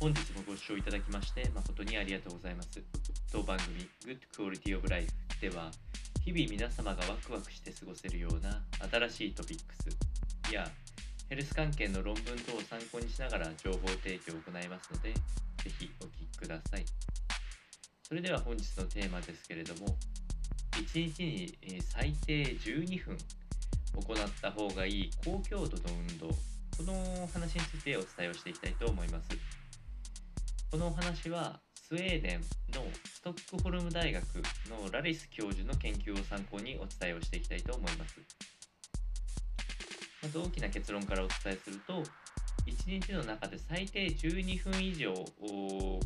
本日もご視聴いただきまして誠にありがとうございます。当番組 Good Quality of Life では日々皆様がワクワクして過ごせるような新しいトピックスやヘルス関係の論文等を参考にしながら情報提供を行いますのでぜひお聞きください。それでは本日のテーマですけれども1日に最低12分行った方がいい高強度の運動この話についてお伝えをしていきたいと思います。このお話はスウェーデンのストックホルム大学のラリス教授の研究を参考にお伝えをしていきたいと思います。まず大きな結論からお伝えすると1日の中で最低12分以上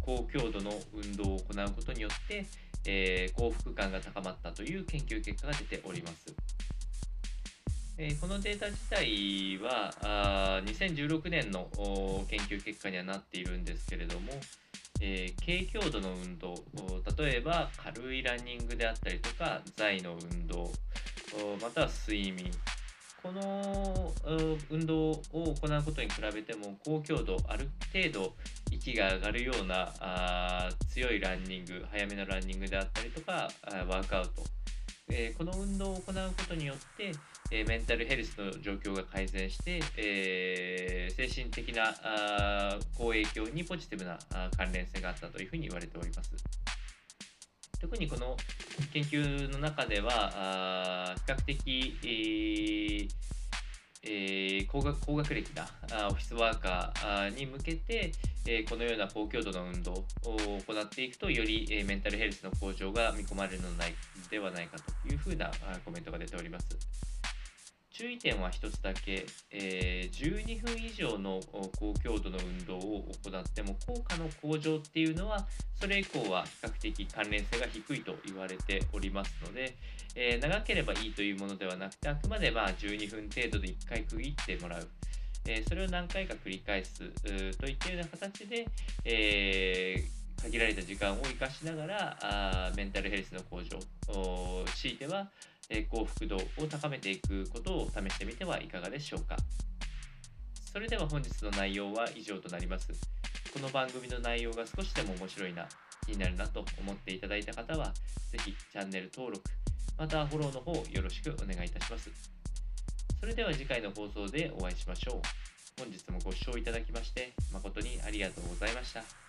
高強度の運動を行うことによって、えー、幸福感が高まったという研究結果が出ております。えー、このデータ自体はあ2016年の研究結果にはなっているんですけれども、えー、軽強度の運動例えば軽いランニングであったりとか座の運動または睡眠。この運動を行うことに比べても高強度ある程度息が上がるようなあ強いランニング早めのランニングであったりとかワークアウトえー、この運動を行うことによって、え、メンタルヘルスの状況が改善して、え、精神的なあ好影響にポジティブな関連性があったというふうに言われております。特にこの研究の中ではあ比較的、えーえー、高学高学歴なオフィスワーカーに向けて、え、このような高強度の運動を行っていくとより、え、メンタルヘルスの向上が見込まれるのではないかというふうなコメントが出ております。注意点は1つだけ、えー、12分以上の高強度の運動を行っても効果の向上っていうのはそれ以降は比較的関連性が低いと言われておりますので、えー、長ければいいというものではなくてあくまでまあ12分程度で1回区切ってもらう。えー、それを何回か繰り返すといったような形で、え、限られた時間を生かしながらあメンタルヘルスの向上を強いては幸福度を高めていくことを試してみてはいかがでしょうか。それでは本日の内容は以上となります。この番組の内容が少しでも面白いな気になるなと思っていただいた方は是非チャンネル登録またフォローの方よろしくお願いいたします。それでは次回の放送でお会いしましょう。本日もご視聴いただきまして誠にありがとうございました。